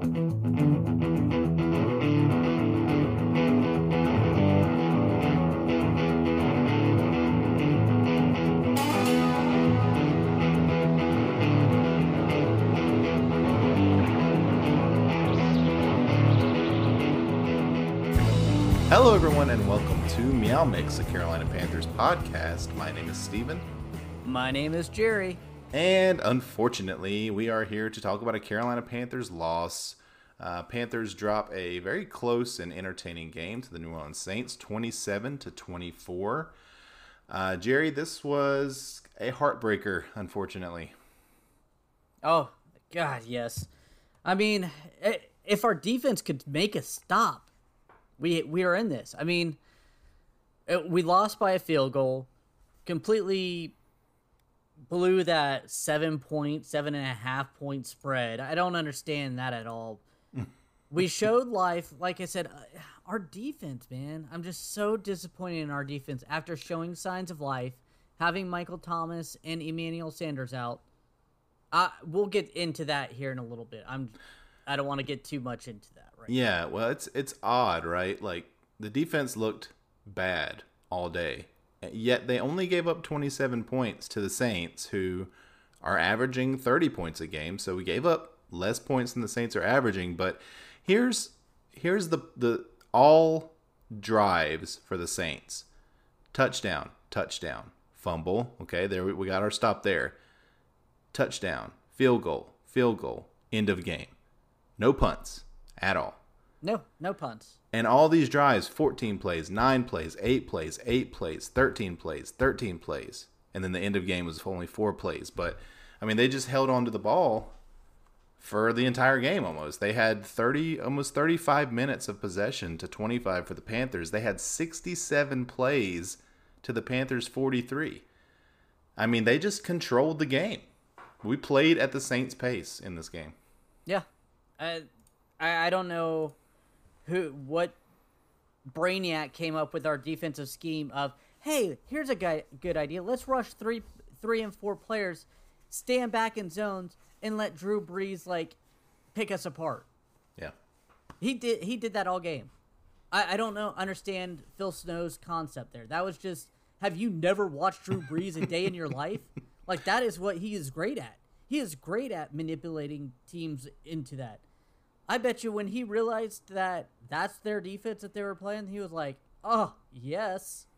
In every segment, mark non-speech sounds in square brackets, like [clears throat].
Hello, everyone, and welcome to Meow Mix, a Carolina Panthers podcast. My name is Steven. My name is Jerry. And unfortunately, we are here to talk about a Carolina Panthers loss. Uh, Panthers drop a very close and entertaining game to the New Orleans Saints, 27 to 24. Uh, Jerry, this was a heartbreaker, unfortunately. Oh, God, yes. I mean, if our defense could make a stop, we we are in this. I mean, we lost by a field goal, completely blew that seven point, seven and a half point spread. I don't understand that at all. [laughs] we showed life, like I said, uh, our defense, man. I'm just so disappointed in our defense after showing signs of life, having Michael Thomas and Emmanuel Sanders out. Uh, we'll get into that here in a little bit. I'm I don't want to get too much into that right Yeah, well, it's it's odd, right? Like the defense looked bad all day. Yet they only gave up 27 points to the Saints who are averaging 30 points a game. So we gave up less points than the Saints are averaging, but here's here's the the all drives for the Saints. Touchdown, touchdown, fumble. Okay, there we, we got our stop there. Touchdown, field goal, field goal, end of game. No punts at all. No, no punts. And all these drives 14 plays, 9 plays, 8 plays, 8 plays, 13 plays, 13 plays. And then the end of game was only 4 plays. But, I mean, they just held on to the ball for the entire game almost. They had 30, almost 35 minutes of possession to 25 for the Panthers. They had 67 plays to the Panthers 43. I mean, they just controlled the game. We played at the Saints' pace in this game. Yeah. I, I don't know who what brainiac came up with our defensive scheme of hey here's a guy, good idea. Let's rush three three and four players stand back in zones and let drew brees like pick us apart. Yeah. He did he did that all game. I, I don't know understand phil snow's concept there. That was just have you never watched drew brees a day in your life? Like that is what he is great at. He is great at manipulating teams into that I bet you when he realized that that's their defense that they were playing, he was like, "Oh yes."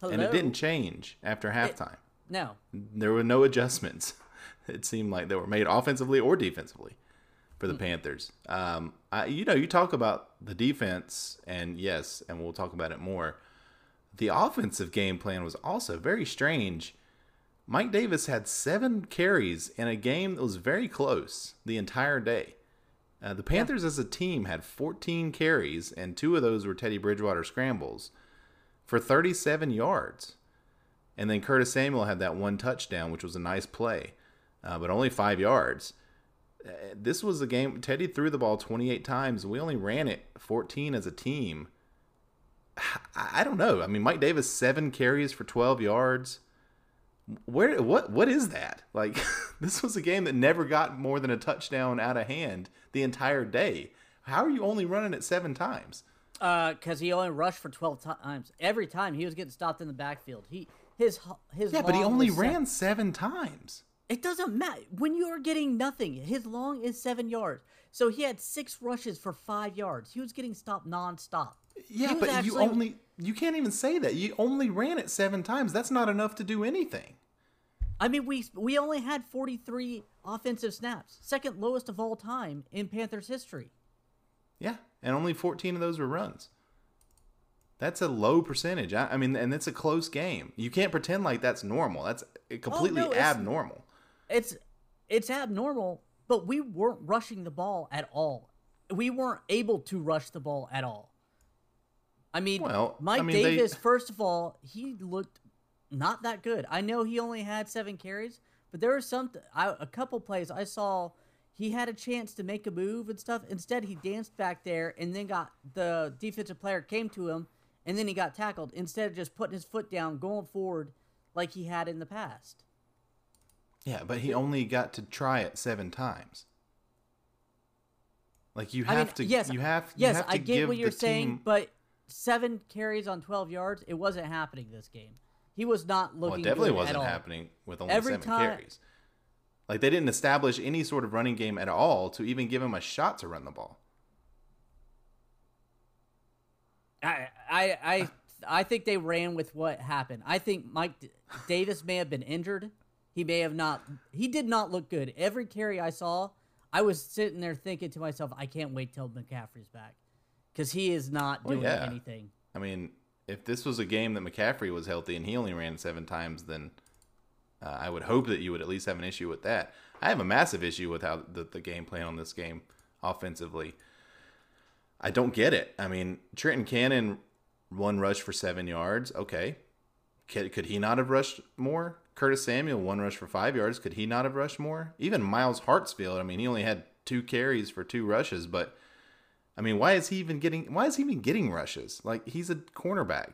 Hello. And it didn't change after halftime. It, no, there were no adjustments. [laughs] It seemed like they were made offensively or defensively for the mm. Panthers. Um, I, you know, you talk about the defense, and yes, and we'll talk about it more. The offensive game plan was also very strange. Mike Davis had seven carries in a game that was very close the entire day. Uh, the Panthers yeah. as a team had 14 carries, and two of those were Teddy Bridgewater scrambles for 37 yards. And then Curtis Samuel had that one touchdown, which was a nice play, uh, but only five yards. Uh, this was a game. Teddy threw the ball 28 times. We only ran it 14 as a team. I don't know. I mean, Mike Davis seven carries for 12 yards where what what is that? Like [laughs] this was a game that never got more than a touchdown out of hand the entire day. How are you only running it seven times? Uh, because he only rushed for twelve times. Every time he was getting stopped in the backfield. He his his yeah, but he only ran seven. seven times. It doesn't matter when you are getting nothing. His long is seven yards, so he had six rushes for five yards. He was getting stopped nonstop. Yeah, but actually, you only you can't even say that. You only ran it seven times. That's not enough to do anything. I mean, we we only had 43 offensive snaps, second lowest of all time in Panthers history. Yeah, and only 14 of those were runs. That's a low percentage. I, I mean, and it's a close game. You can't pretend like that's normal. That's oh, completely oh, no, it's, abnormal. It's it's abnormal, but we weren't rushing the ball at all. We weren't able to rush the ball at all. I mean, well, Mike I mean, Davis, they... first of all, he looked not that good. I know he only had seven carries, but there was some I, a couple plays I saw he had a chance to make a move and stuff. Instead, he danced back there and then got the defensive player came to him and then he got tackled instead of just putting his foot down, going forward like he had in the past. Yeah, but he only got to try it seven times. Like you I have mean, to. yes, you have. you yes, have to I get give what you're saying, team- but seven carries on 12 yards, it wasn't happening this game. He was not Well, looking it definitely good wasn't at all. happening with only Every seven time- carries. Like they didn't establish any sort of running game at all to even give him a shot to run the ball. I, I, I, I think they ran with what happened. I think Mike Davis may have been injured. He may have not. He did not look good. Every carry I saw, I was sitting there thinking to myself, I can't wait till McCaffrey's back, because he is not Well, doing yeah. anything. I mean, if this was a game that McCaffrey was healthy and he only ran seven times, then uh, I would hope that you would at least have an issue with that. I have a massive issue with how the, the game plan on this game offensively. I don't get it. I mean, Trenton Cannon one rush for seven yards. Okay. Could, could he not have rushed more? Curtis Samuel one rush for five yards. Could he not have rushed more? Even Myles Hartsfield. I mean, he only had two carries for two rushes, but I mean, why is he even getting? Why is he even getting rushes? Like he's a cornerback.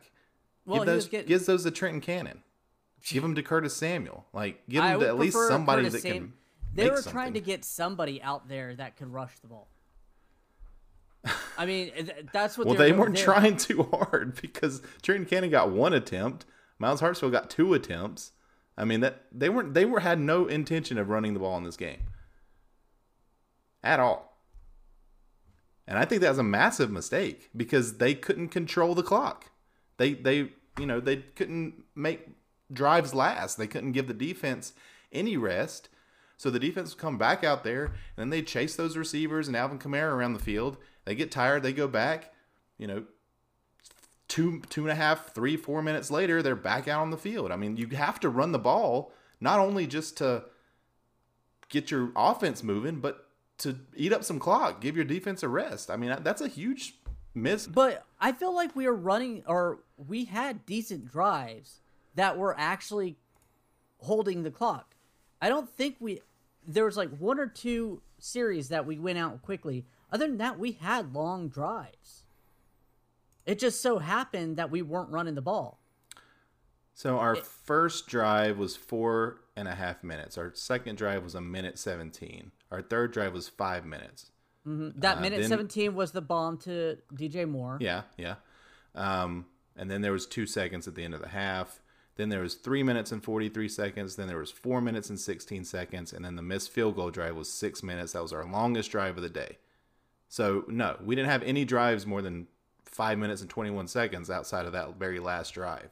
Well, give those, getting. gives those to Trenton Cannon. Give them to Curtis Samuel. Like give I him to at least somebody Curtis that Sam- can. They were something. trying to get somebody out there that could rush the ball. I mean, th- that's what. Well, they're doing. Well, they weren't there. trying too hard [laughs] because Trenton Cannon got one attempt. Myles Hartsfield got two attempts. I mean that they weren't they were had no intention of running the ball in this game at all. And I think that was a massive mistake because they couldn't control the clock. They they you know they couldn't make drives last. They couldn't give the defense any rest. So the defense would come back out there and then they chase those receivers and Alvin Kamara around the field. They get tired, they go back. You know, two two and a half, three, four minutes later, they're back out on the field. I mean, you have to run the ball not only just to get your offense moving, but to eat up some clock, give your defense a rest. I mean, that's a huge miss. But I feel like we are running, or we had decent drives that were actually holding the clock. I don't think we. There was like one or two series that we went out quickly. Other than that, we had long drives. It just so happened that we weren't running the ball. So our first drive was four and a half minutes. Our second drive was a minute seventeen. Our third drive was five minutes. That Uh, minute then- 17 was the bomb to DJ Moore. Yeah, yeah. Um, and then there was two seconds at the end of the half. Then there was three minutes and forty three seconds. Then there was four minutes and sixteen seconds. And then the missed field goal drive was six minutes. That was our longest drive of the day. So no, we didn't have any drives more than five minutes and twenty one seconds outside of that very last drive.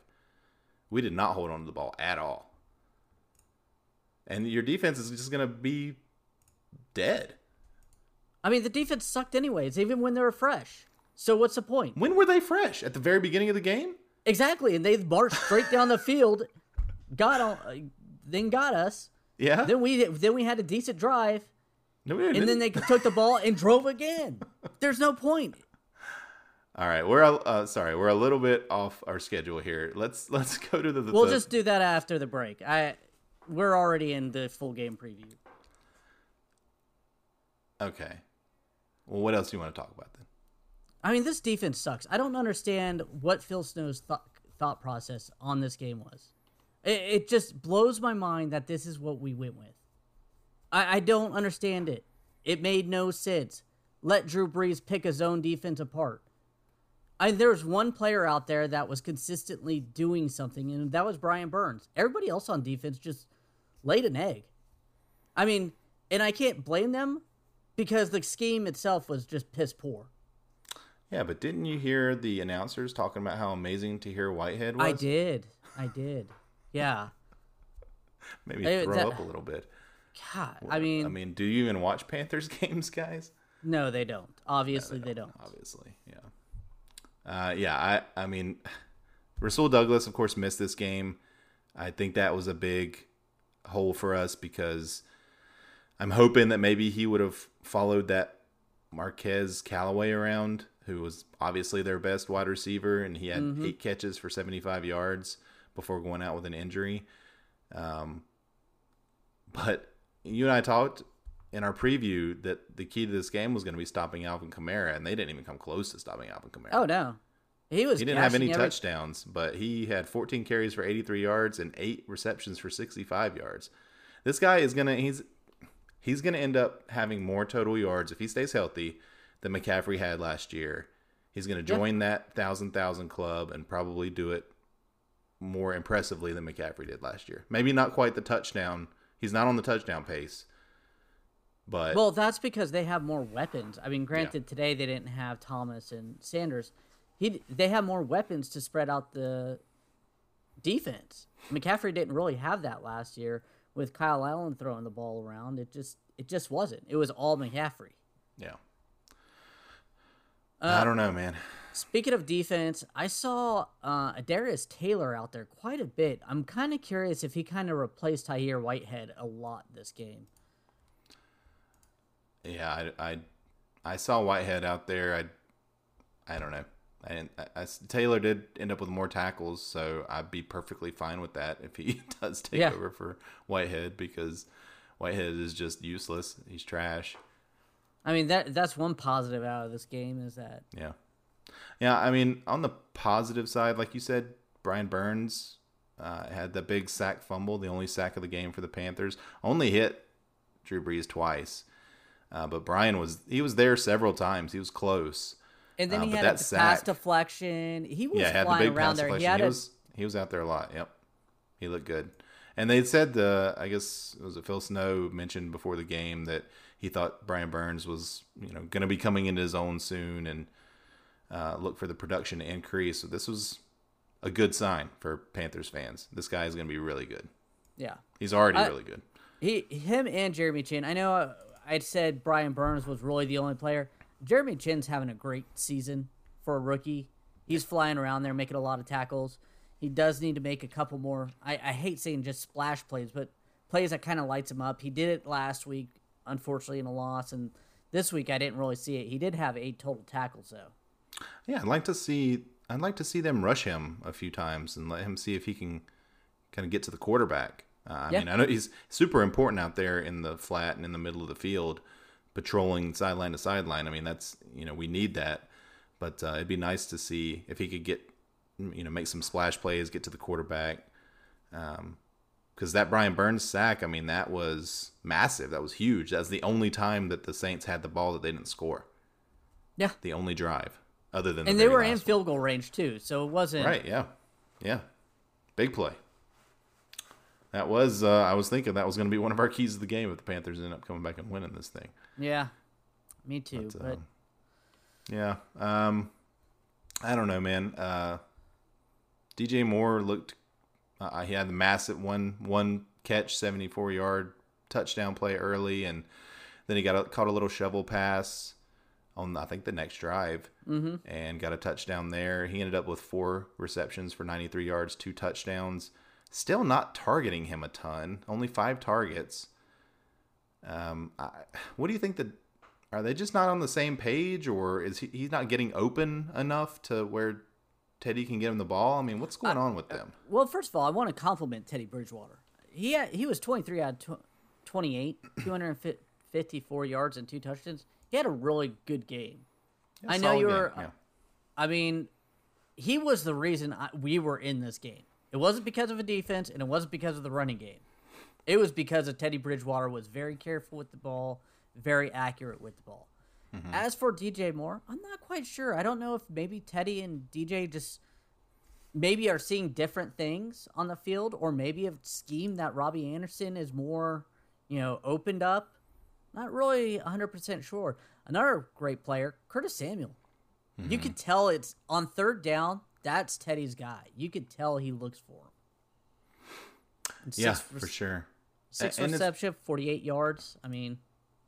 We did not hold on to the ball at all. And your defense is just gonna be dead. I mean, the defense sucked anyways, even when they were fresh. So what's the point? When were they fresh? At the very beginning of the game? Exactly, and they marched straight down the field, got on, then got us. Yeah. Then we then we had a decent drive, No, we and didn't. then they took the ball and drove again. [laughs] There's no point. All right, we're uh, sorry, we're a little bit off our schedule here. Let's let's go to the. the We'll the- just do that after the break. I we're already in the full game preview. Okay. Well, what else do you want to talk about then? I mean, this defense sucks. I don't understand what Phil Snow's th- thought process on this game was. It, it just blows my mind that this is what we went with. I, I don't understand it. It made no sense. Let Drew Brees pick his own defense apart. I there was one player out there that was consistently doing something, and that was Brian Burns. Everybody else on defense just laid an egg. I mean, and I can't blame them because the scheme itself was just piss poor. Yeah, but didn't you hear the announcers talking about how amazing Tahir Whitehead was? I did. I did. Yeah. [laughs] Maybe throw that- up a little bit. God. I mean, I mean, do you even watch Panthers [laughs] games, guys? no, they don't. Obviously, they don't. Obviously, yeah. Uh, yeah, I, I mean, [sighs] Rasul Douglas, of course, missed this game. I think that was a big hole for us because I'm hoping that maybe he would have followed that Marquez Callaway around, who was obviously their best wide receiver, and he had eight catches for 75 yards before going out with an injury. Um, but you and I talked in our preview that the key to this game was going to be stopping Alvin Kamara, and they didn't even come close to stopping Alvin Kamara. Oh no, he was. he didn't have any every- touchdowns, but he had 14 carries for 83 yards and eight receptions for 65 yards. This guy is gonna he's he's gonna end up having more total yards if he stays healthy than McCaffrey had last year. He's going to join yeah. that thousand thousand club and probably do it more impressively than McCaffrey did last year. Maybe not quite the touchdown. He's not on the touchdown pace. But well, that's because they have more weapons. I mean, granted, yeah. today they didn't have Thomas and Sanders. He they have more weapons to spread out the defense. McCaffrey didn't really have that last year with Kyle Allen throwing the ball around. It just it just wasn't. It was all McCaffrey. Yeah. Uh, I don't know, man. Speaking of defense, I saw uh, Darius Taylor out there quite a bit. I'm kind of curious if he kind of replaced Tahir Whitehead a lot this game. Yeah, I, I, I saw Whitehead out there. I, I don't know. I, I, Taylor did end up with more tackles, so I'd be perfectly fine with that if he [laughs] does take yeah. over for Whitehead because Whitehead is just useless. He's trash. I mean that that's one positive out of this game is that yeah yeah, I mean, on the positive side, like you said, Brian Burns uh, had the big sack fumble, the only sack of the game for the Panthers. Only hit Drew Brees twice, uh, but Brian was he was there several times. He was close. And then uh, he had a sack, pass deflection. He was yeah, flying around there. He, had he was he was out there a lot. Yep, he looked good. And they said the I guess was it Phil Snow mentioned before the game that he thought Brian Burns was you know going to be coming into his own soon and uh, look for the production to increase. So this was a good sign for Panthers fans. This guy is going to be really good. Yeah, he's already I, really good. He, him, and Jeremy Chinn. I know I said Brian Burns was really the only player. Jeremy Chinn's having a great season for a rookie. He's flying around there, making a lot of tackles. He does need to make a couple more. I, I hate saying just splash plays, but plays that kind of lights him up. He did it last week, unfortunately, in a loss, and this week I didn't really see it. He did have eight total tackles though. Yeah, I'd like to see I'd like to see them rush him a few times and let him see if he can kind of get to the quarterback. Uh, I yeah. mean, I know he's super important out there in the flat and in the middle of the field, patrolling sideline to sideline. I mean, that's you know we need that, but uh, it'd be nice to see if he could get you know make some splash plays, get to the quarterback. Um, because that Brian Burns sack, I mean, that was massive. That was huge. That's the only time that the Saints had the ball that they didn't score. Yeah, the only drive other than and the they were in field goal range too, so it wasn't right. Yeah, yeah, big play. That was uh, I was thinking that was going to be one of our keys of the game if the Panthers end up coming back and winning this thing. Yeah, me too. But, but... Um, yeah, um, I don't know, man. Uh, DJ Moore looked. Uh, he had the massive one one catch, seventy four yard touchdown play early, and then he got a, caught a little shovel pass on I think the next drive mm-hmm. and got a touchdown there. He ended up with four receptions for 93 yards, two touchdowns. Still not targeting him a ton, only five targets. Um, I, what do you think that? Are they just not on the same page, or is he he's not getting open enough to where Teddy can get him the ball? I mean, what's going on with them? Well, first of all, I want to compliment Teddy Bridgewater. He had, he was 23 out of 28, [clears throat] 254 yards and two touchdowns he had a really good game. I know you were. yeah. I mean, he was the reason I, we were in this game. It wasn't because of a defense, and it wasn't because of the running game. It was because of Teddy Bridgewater was very careful with the ball, very accurate with the ball. Mm-hmm. As for DJ Moore, I'm not quite sure. I don't know if maybe Teddy and DJ just maybe are seeing different things on the field, or maybe a scheme that Robbie Anderson is more, you know, opened up not really 100% sure. Another great player, Curtis Samuel. Mm-hmm. You could tell it's on third down, that's Teddy's guy. You could tell he looks for him. yeah, for sure. Six and reception, 48 yards. I mean,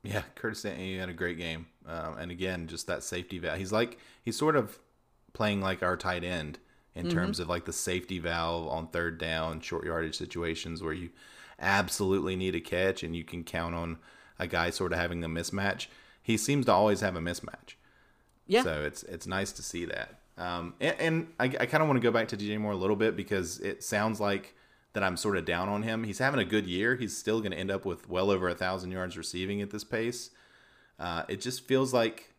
yeah, Curtis Samuel had a great game. Um, and again, just that safety valve. He's like, he's sort of playing like our tight end in mm-hmm. terms of like the safety valve on third down, short yardage situations where you absolutely need a catch and you can count on a guy sort of having a mismatch. He seems to always have a mismatch. Yeah. So it's it's nice to see that. Um, and, and I, I kind of want to go back to DJ Moore a little bit because it sounds like that I'm sort of down on him. He's having a good year. He's still going to end up with well over a thousand yards receiving at this pace. Uh, it just feels like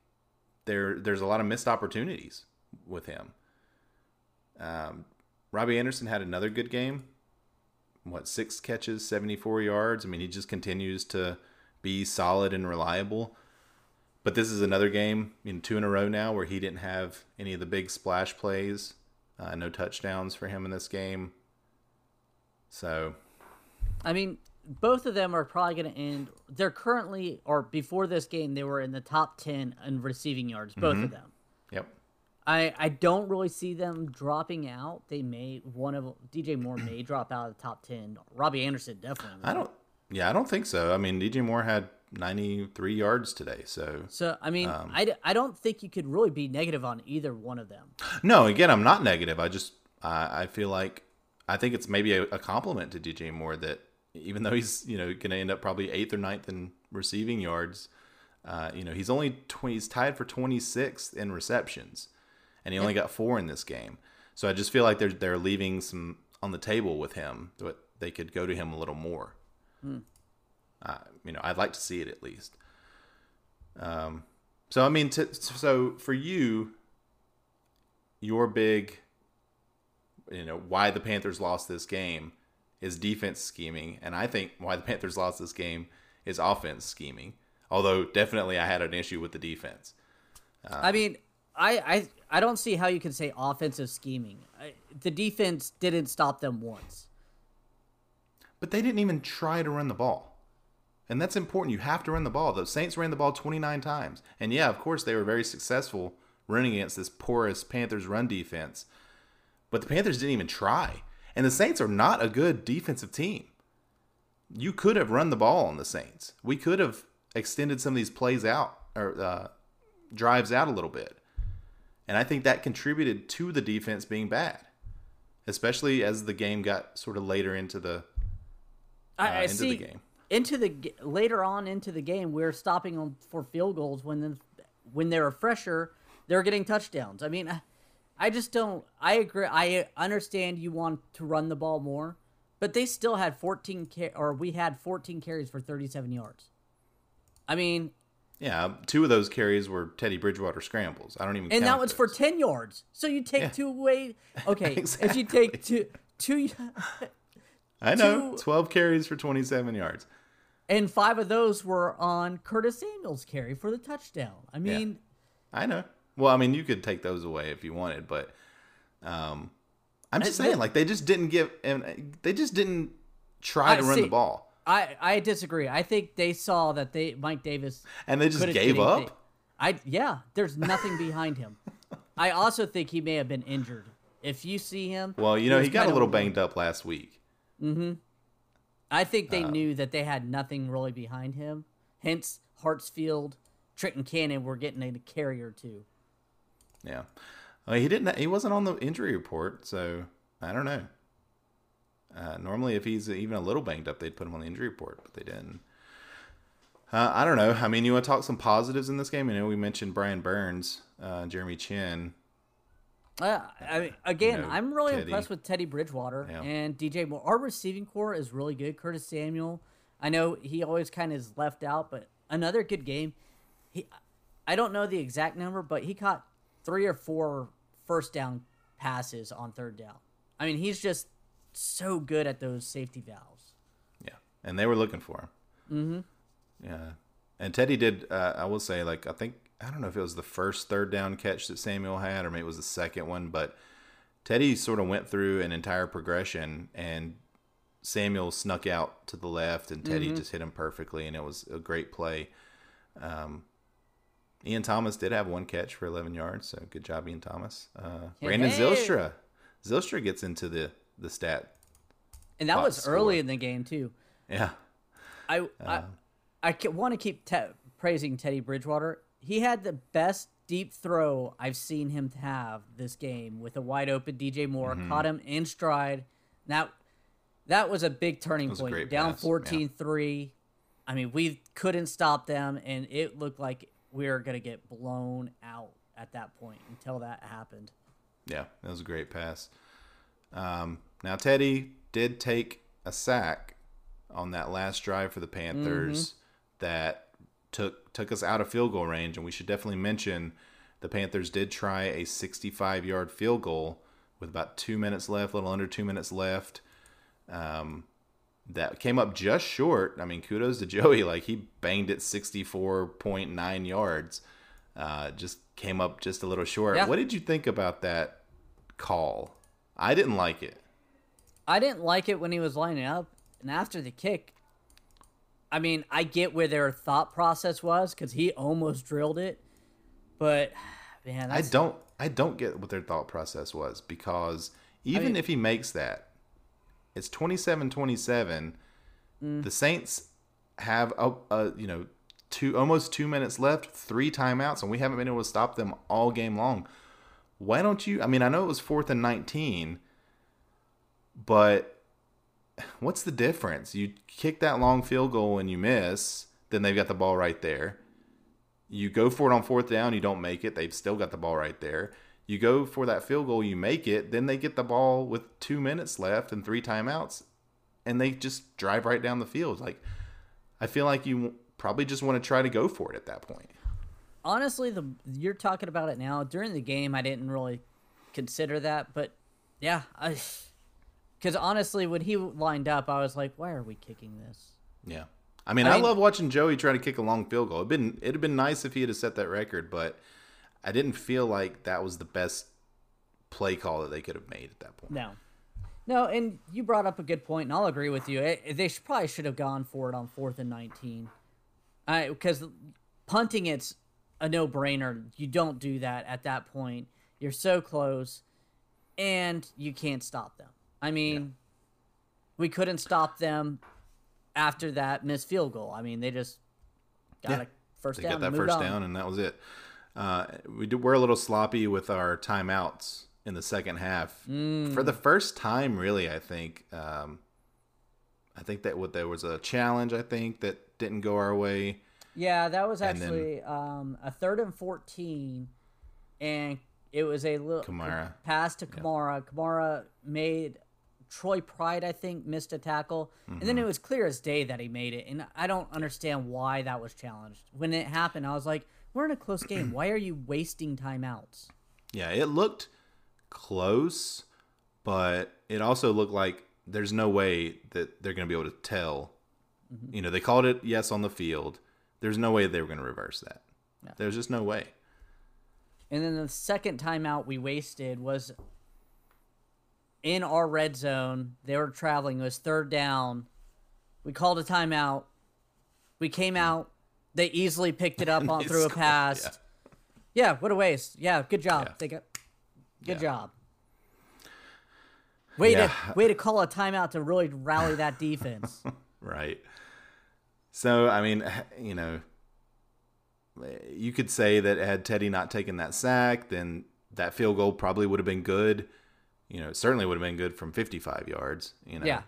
there there's a lot of missed opportunities with him. Um, Robbie Anderson had another good game. What six catches, seventy four yards? I mean, he just continues to be solid and reliable. But this is another game in two in a row now where he didn't have any of the big splash plays, uh, no touchdowns for him in this game. So, I mean, both of them are probably going to end. They're currently, or before this game, they were in the top 10 in receiving yards, both of them. yep. I, I don't really see them dropping out. They may, one of DJ Moore may drop out of the top 10. Robbie Anderson definitely. I don't. Yeah, I don't think so. I mean, DJ Moore had 93 yards today, so So, I mean, Um, I, I don't think you could really be negative on either one of them. no. Again, I'm not negative. I just I I feel like I think it's maybe a, a compliment to DJ Moore that even though he's you know going to end up probably eighth or ninth in receiving yards, uh, you know he's only tw- he's tied for 26th in receptions, and he only got four in this game. So I just feel like they're they're leaving some on the table with him that they could go to him a little more. Uh, you know, I'd like to see it at least. Um, so I mean, t- so for you, your big, you know, why the Panthers lost this game is defense scheming, and I think why the [laughs] Panthers lost this game is offense scheming. Although definitely I had an issue with the defense. I mean, I, I I don't see how you can say offensive scheming. I, the defense didn't stop them once. But they didn't even try to run the ball. And that's important. You have to run the ball. The Saints ran the ball 29 times. And yeah, of course, they were very successful running against this porous Panthers run defense. But the Panthers didn't even try. And the Saints are not a good defensive team. You could have run the ball on the Saints. We could have extended some of these plays out or uh, drives out a little bit. And I think that contributed to the defense being bad, especially as the game got sort of later into the I, uh, I into see the game. Into the later on into the game, we're stopping them for field goals when the, when they're fresher, they're getting touchdowns. I mean, I, just don't. I agree. I understand you want to run the ball more, but they still had 14 ca- or we had 14 carries for 37 yards. I mean, Yeah, two of those carries were Teddy Bridgewater scrambles. I don't even. and that was for 10 yards. So you take Yeah. two away. Okay, [laughs] if you take two two I know two- twelve carries for twenty-seven yards. And five of those were on Curtis Samuel's carry for the touchdown. I mean, I know. Well, I mean, you could take those away if you wanted, but um, I'm just Uh, saying, but- like they just didn't give, and they just didn't try I to run see. the ball, I I disagree. I think they saw that they Mike Davis and they just gave up. anything. I yeah, there's nothing behind him. [laughs] I also think he may have been injured. If you see him, Well, you know, was he got a little banged up last week. I think they knew that they had nothing really behind him. Hence, Hartsfield, Trenton Cannon were getting a carry or two. Yeah, well, he didn't. He wasn't on the injury report, so I don't know. Uh, normally, if he's even a little banged up, they'd put him on the injury report, but they didn't. Uh, I don't know. I mean, you want to talk some positives in this game? I know, we mentioned Brian Burns, uh, Jeremy Chinn. Uh, I mean, [laughs] again, I'm really Teddy. impressed with Teddy Bridgewater Yeah. and DJ Moore. Our receiving corps is really good. Curtis Samuel, I know he always kind of is left out, but another good game. He, I don't know the exact number, but he caught three or four first down passes on third down. I mean, he's just so good at those safety valves. Yeah, and they were looking for him. Mm-hmm. Yeah, and Teddy did. Uh, I will say, like, I think I don't know if it was the first third down catch that Samuel had, or maybe it was the second one, but Teddy sort of went through an entire progression, and Samuel snuck out to the left, and Teddy just hit him perfectly, and it was a great play. Um, Ian Thomas did have one catch for 11 yards, so good job, Ian Thomas. Uh, Brandon Hey. Zylstra, Zylstra gets into the the stat. And that was early score. in the game too. Yeah, I Uh. I, I want to keep te- praising Teddy Bridgewater. He had the best deep throw I've seen him have this game with a wide open DJ Moore. Mm-hmm. Caught him in stride. That that was a big turning was point. Down pass, yeah. 14-3. I mean, we couldn't stop them, and it looked like we were gonna get blown out at that point until that happened. Yeah, that was a great pass. Um, now Teddy did take a sack on that last drive for the Panthers that took took us out of field goal range, and we should definitely mention the Panthers did try a 65 yard field goal with about two minutes left, a little under two minutes left. Um, that came up just short. I mean, kudos to [laughs] Joey. Like he banged it 64.9 yards. Uh, just came up just a little short. Yeah. What did you think about that call? I didn't like it. I didn't like it when he was lining up, and after the kick, I mean, I get where their thought process was because he almost drilled it, but [sighs] man, I don't I don't get what their thought process was because even mean- if he makes that, it's 27-27. Mm. The Saints have a, a you know two almost 2 minutes left, three timeouts and we haven't been able to stop them all game long. Why don't you I mean, I know it was 4th and 19, but what's the difference? You kick that long field goal and you miss, then they've got the ball right there. You go for it on fourth down, you don't make it. They've still got the ball right there. You go for that field goal, you make it. Then they get the ball with two minutes left and three timeouts, and they just drive right down the field. Like, I feel like you probably just want to try to go for it at that point. honestly, the you're talking about it now. During the game, I didn't really consider that, but yeah, I because honestly, when he lined up, I was like, why are we kicking this? Yeah. I mean, I I, mean- love watching Joey try to kick a long field goal. It'd been it'd have been nice if he had set that record, but I didn't feel like that was the best play call that they could have made at that point. No. No, and you brought up a good point, and I'll agree with you. It, they should, probably should have gone for it on fourth and nineteen, because punting it's a no-brainer. You don't do that at that point. You're so close, and you can't stop them. I mean, we couldn't stop them after that missed field goal. I mean, they just got Yeah. a first They down. got and that first on. down, and that was it. Uh, we did, we're a little sloppy with our timeouts in the second half Mm. for the first time. Really, I think. Um, I think that what there was a challenge. I think that didn't go our way. Yeah, that was And then- actually um, a third and fourteen, and it was a little Kamara. pass to Kamara. Kamara made Troy Pride, I think, missed a tackle, and then it was clear as day that he made it. And I don't understand why that was challenged. When it happened, I was like, "We're in a close game. [clears throat] Why are you wasting timeouts?" Yeah, it looked close, but it also looked like there's no way that they're going to be able to tell. Mm-hmm. You know, they called it yes on the field. There's no way they were going to reverse that. There's just no way. And then the second timeout we wasted was in our red zone. They were traveling. It was third down. We called a timeout. We came hmm. out. They easily picked it up on [laughs] through a pass. yeah. Yeah. what a waste. Yeah, good job. Yeah. They got good Yeah. job. Way to way to call a timeout to really rally that defense. [laughs] Right. So, I mean, [laughs] you know, you could say that had Teddy not taken that sack, then that field goal probably would have been good. You know, it certainly would have been good from 55 yards, you know. Yeah.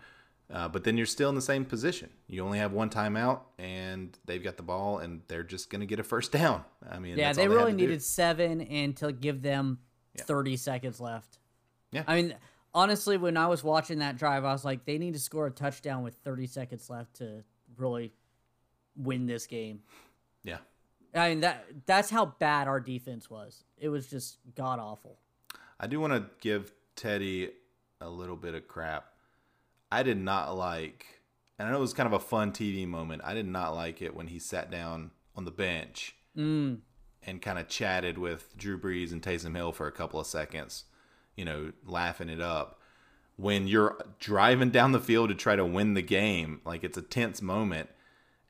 Uh, but then you're still in the same position. You only have one timeout, and they've got the ball, and they're just going to get a first down. I mean, yeah, that's they had really to do. needed seven and to give them Yeah. 30 seconds left. Yeah. I mean, honestly, when I was watching that drive, I was like, they need to score a touchdown with 30 seconds left to really win this game. Yeah. I mean, that that's how bad our defense was. It was just god awful. I do want to give Teddy a little bit of crap. I did not like, and I know it was kind of a fun TV moment. I did not like it when he sat down on the bench Mm. and kind of chatted with Drew Brees and Taysom Hill for a couple of seconds, you know, laughing it up. When you're driving down the field to try to win the game, like it's a tense moment.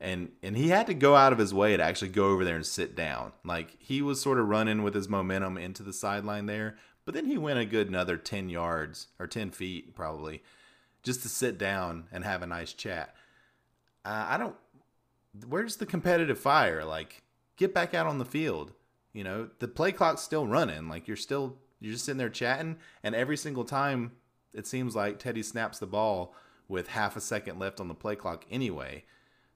And and he had to go out of his way to actually go over there and sit down. Like he was sort of running with his momentum into the sideline there, but then he went a good another 10 yards or 10 feet probably just to sit down and have a nice chat. Uh, I don't where's the competitive fire? Like, get back out on the field. You know, the play clock's still running. Like, you're still you're just sitting there chatting, and every single time it seems like Teddy snaps the ball with half a second left on the play clock anyway.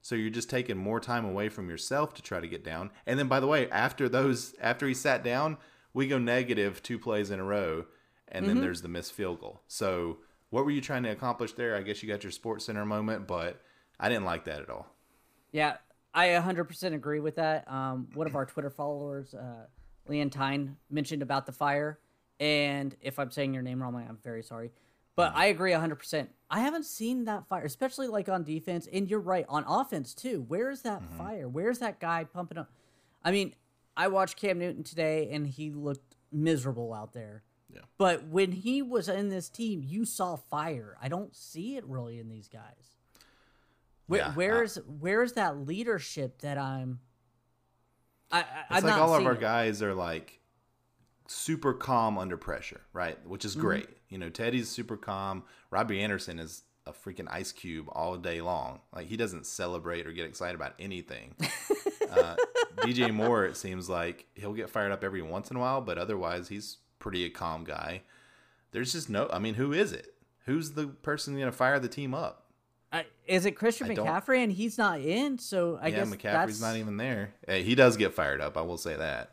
So you're just taking more time away from yourself to try to get down. And then by the way, after those after he sat down, we go negative two plays in a row, and then there's the missed field goal. So what were you trying to accomplish there? I guess you got your SportsCenter moment, but I didn't like that at all. Yeah, I 100% agree with that. Um, one of our Twitter followers, uh, Leon Tyne, mentioned about the fire. And if I'm saying your name wrong, I'm very sorry. But I agree 100%. I haven't seen that fire, especially like on defense. And you're right, on offense too. Where's that Mm-hmm. fire? Where's that guy pumping up? I mean, I watched Cam Newton today and he looked miserable out there. Yeah. But when he was in this team, you saw fire. I don't see it really in these guys. Where, Yeah, where's where's that leadership that I'm? I, I It's I'm like all of our it. guys are like super calm under pressure, right? Which Mm-hmm. is great. You know, Teddy's super calm. Robbie Anderson is a freaking ice cube all day long. Like he doesn't celebrate or get excited about anything. [laughs] uh, DJ Moore, it seems like he'll get fired up every once in a while, but otherwise he's pretty a calm guy. There's just no. I mean, who is it? Who's the person going to fire the team up? I, is it Christian I McCaffrey and he's not in? So I yeah, guess McCaffrey's that's, not even there. Hey, he does get fired up. I will say that.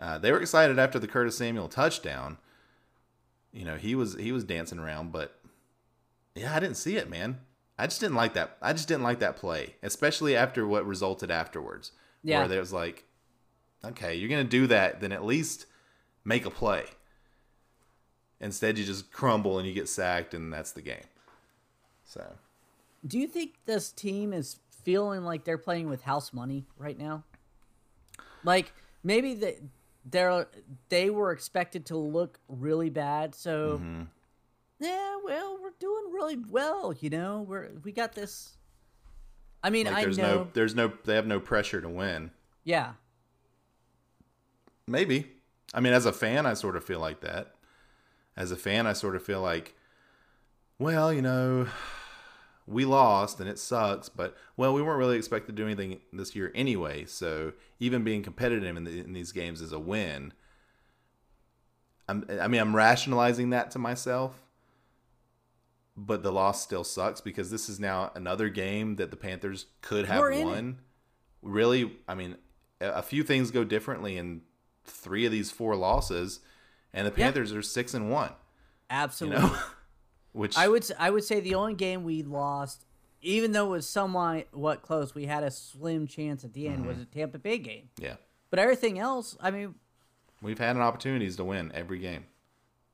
Uh, they were excited after the Curtis Samuel touchdown. You know, he was he was dancing around, but yeah, I didn't see it, man. I just didn't like that. I just didn't like that play, especially after what resulted afterwards. Yeah. where there was like, okay, you're gonna do that, then at least make a play. Instead, you just crumble and you get sacked, and that's the game. So Do you think this team is feeling like they're playing with house money right now? Like maybe they they're they were expected to look really bad, so Mm-hmm. Yeah, well, we're doing really well, you know. We're we got this. I mean, like, I there's know, no, there's no, they have no pressure to win. yeah, Maybe. I mean, as a fan, I sort of feel like that. As a fan, I sort of feel like, well, you know, we lost and it sucks, but well, we weren't really expected to do anything this year anyway. So even being competitive in, the, in these games is a win. I'm, I mean, I'm rationalizing that to myself, but the loss still sucks because this is now another game that the Panthers could have We're won. Really, I mean, a few things go differently in three of these four losses, and the Yeah. Panthers are six and one. You absolutely. know, [laughs] which I would I would say the only game we lost, even though it was somewhat what close, we had a slim chance at the end Mm-hmm. was a Tampa Bay game. yeah, But everything else, I mean, we've had opportunities to win every game,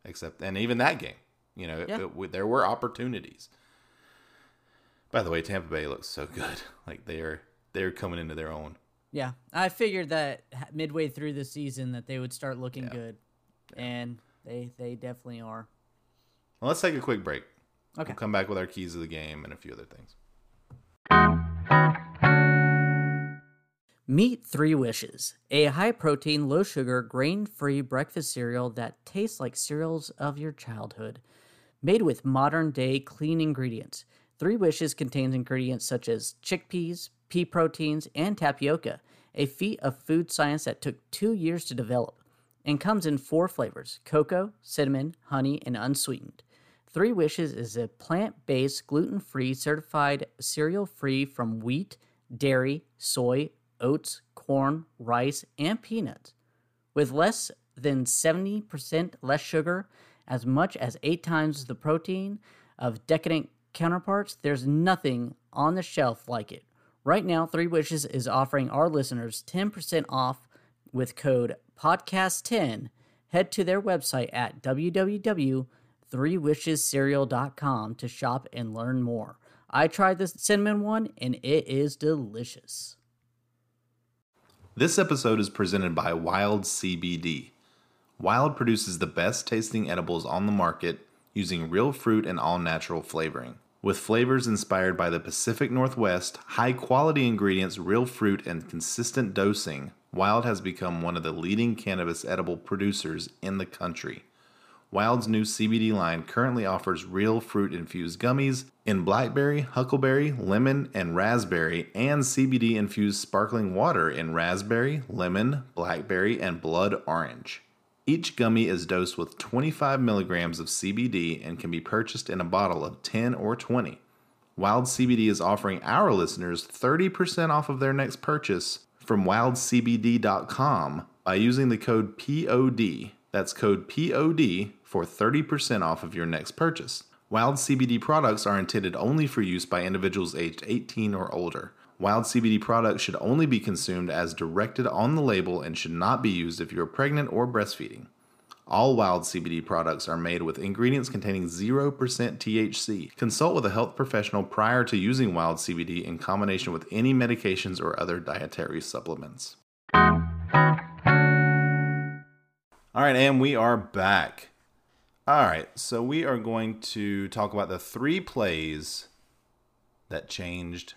except and even that game. You know, Yeah. it- it- there were opportunities. By the way, Tampa Bay looks so good. [laughs] Like they are they're coming into their own. Yeah, I figured that midway through the season that they would start looking Yeah. good, and they they definitely are. Well, let's take a quick break. Okay. We'll come back with our keys of the game and a few other things. Meet Three Wishes, a high protein, low sugar, grain free breakfast cereal that tastes like cereals of your childhood. Made with modern day clean ingredients, Three Wishes contains ingredients such as chickpeas, pea proteins, and tapioca, a feat of food science that took two years to develop, and comes in four flavors cocoa, cinnamon, honey, and unsweetened. Three Wishes is a plant based, gluten free, certified cereal free from wheat, dairy, soy, oats, corn, rice, and peanuts. With less than 70% less sugar, as much as eight times the protein of decadent counterparts, there's nothing on the shelf like it. Right now, Three Wishes is offering our listeners 10% off with code podcast10. Head to their website at www.threewishescereal.com to shop and learn more. I tried the cinnamon one and it is delicious. This episode is presented by Wild CBD. Wild produces the best tasting edibles on the market using real fruit and all natural flavoring. With flavors inspired by the Pacific Northwest, high quality ingredients, real fruit, and consistent dosing, Wild has become one of the leading cannabis edible producers in the country. Wild's new CBD line currently offers real fruit infused gummies in blackberry, huckleberry, lemon, and raspberry, and CBD infused sparkling water in raspberry, lemon, blackberry, and blood orange. Each gummy is dosed with 25 milligrams of CBD and can be purchased in a bottle of 10 or 20. Wild CBD is offering our listeners 30% off of their next purchase from wildcbd.com by using the code POD. That's code POD for 30% off of your next purchase. Wild CBD products are intended only for use by individuals aged 18 or older. Wild CBD products should only be consumed as directed on the label and should not be used if you are pregnant or breastfeeding. All Wild CBD products are made with ingredients containing 0% THC. Consult with a health professional prior to using Wild CBD in combination with any medications or other dietary supplements. All right, and we are back. All right, so we are going to talk about the three plays that changed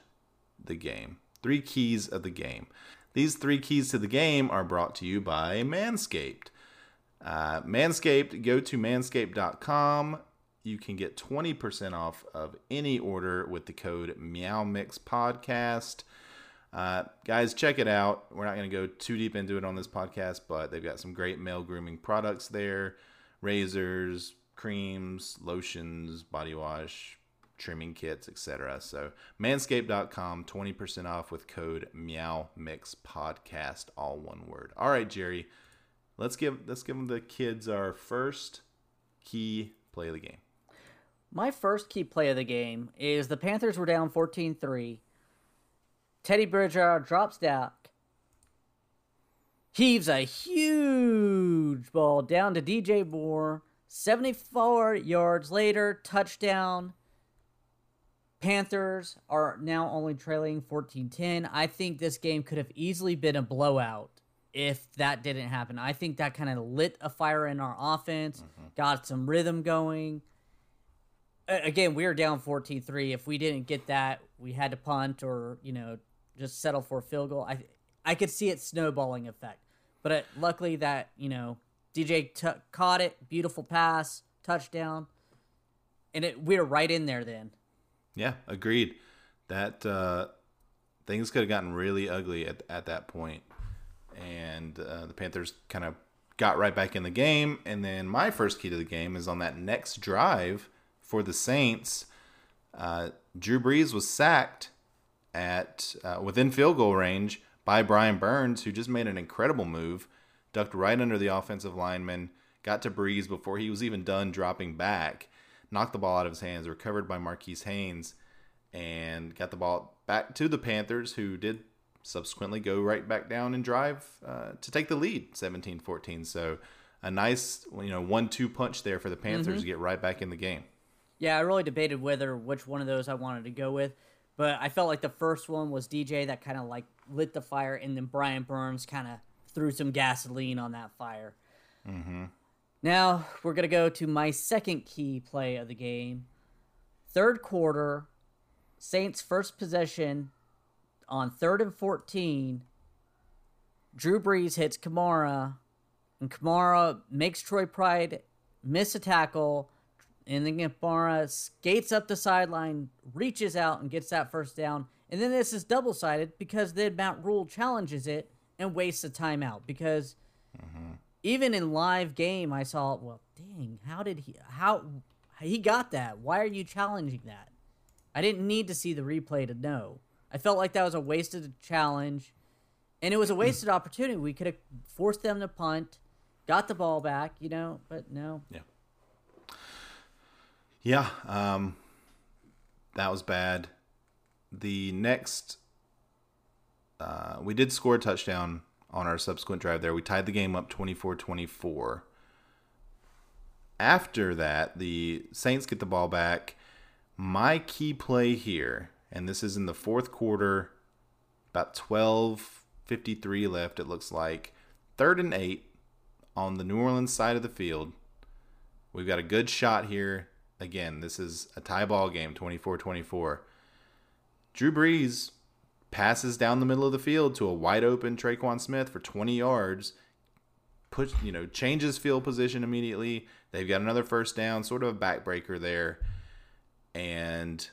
the game. Three keys of the game. These three keys to the game are brought to you by Manscaped. Uh, Manscaped, go to manscaped.com. You can get 20% off of any order with the code Meow Mix Podcast. Uh, guys, check it out. We're not going to go too deep into it on this podcast, but they've got some great male grooming products there razors, creams, lotions, body wash, trimming kits, etc. So manscaped.com, 20% off with code Meow Mix Podcast, all one word. All right, Jerry let's give let's give the kids our first key play of the game. My first key play of the game is the Panthers were down 14-3. Teddy Bridgewater drops down, heaves a huge ball down to DJ Moore. 74 yards later, touchdown. Panthers are now only trailing 14 10. I think this game could have easily been a blowout if that didn't happen. I think that kind of lit a fire in our offense, mm-hmm. got some rhythm going. Again, we were down 14-3. If we didn't get that, we had to punt or, you know, just settle for a field goal. I I could see it snowballing effect. But it, luckily that, you know, DJ t- caught it, beautiful pass, touchdown. And it we're right in there then. Yeah, agreed. That uh things could have gotten really ugly at at that point and uh, the Panthers kind of got right back in the game. And then my first key to the game is on that next drive for the Saints. Uh, Drew Brees was sacked at uh, within field goal range by Brian Burns, who just made an incredible move, ducked right under the offensive lineman, got to Brees before he was even done dropping back, knocked the ball out of his hands, recovered by Marquis Haynes, and got the ball back to the Panthers, who did subsequently go right back down and drive uh, to take the lead 17-14 so a nice you know one-two punch there for the panthers mm-hmm. to get right back in the game yeah i really debated whether which one of those i wanted to go with but i felt like the first one was dj that kind of like lit the fire and then brian burns kind of threw some gasoline on that fire mm-hmm. Now we're going to go to my second key play of the game third quarter saints first possession on third and 14, Drew Brees hits Kamara, and Kamara makes Troy Pride miss a tackle, and then Kamara skates up the sideline, reaches out, and gets that first down. And then this is double sided because then Matt Rhule challenges it and wastes a timeout. Because mm-hmm. Even in live game, I saw, well, dang, how did he, how, he got that. Why are you challenging that? I didn't need to see the replay to know. I felt like that was a wasted challenge, and it was a hmm. wasted opportunity. We could have forced them to punt, got the ball back, you know, but no. Yeah. Yeah, um, that was bad. The next, uh, we did score a touchdown on our subsequent drive there. We tied the game up 24 24. After that, the Saints get the ball back. My key play here and this is in the fourth quarter, about 12:53 left. It looks like third and eight on the New Orleans side of the field. We've got a good shot here. Again, this is a tie ball game, 24-24. Drew Brees passes down the middle of the field to a wide open Tre'Quan Smith for 20 yards. Push, you know, changes field position immediately. They've got another first down, sort of a backbreaker there. And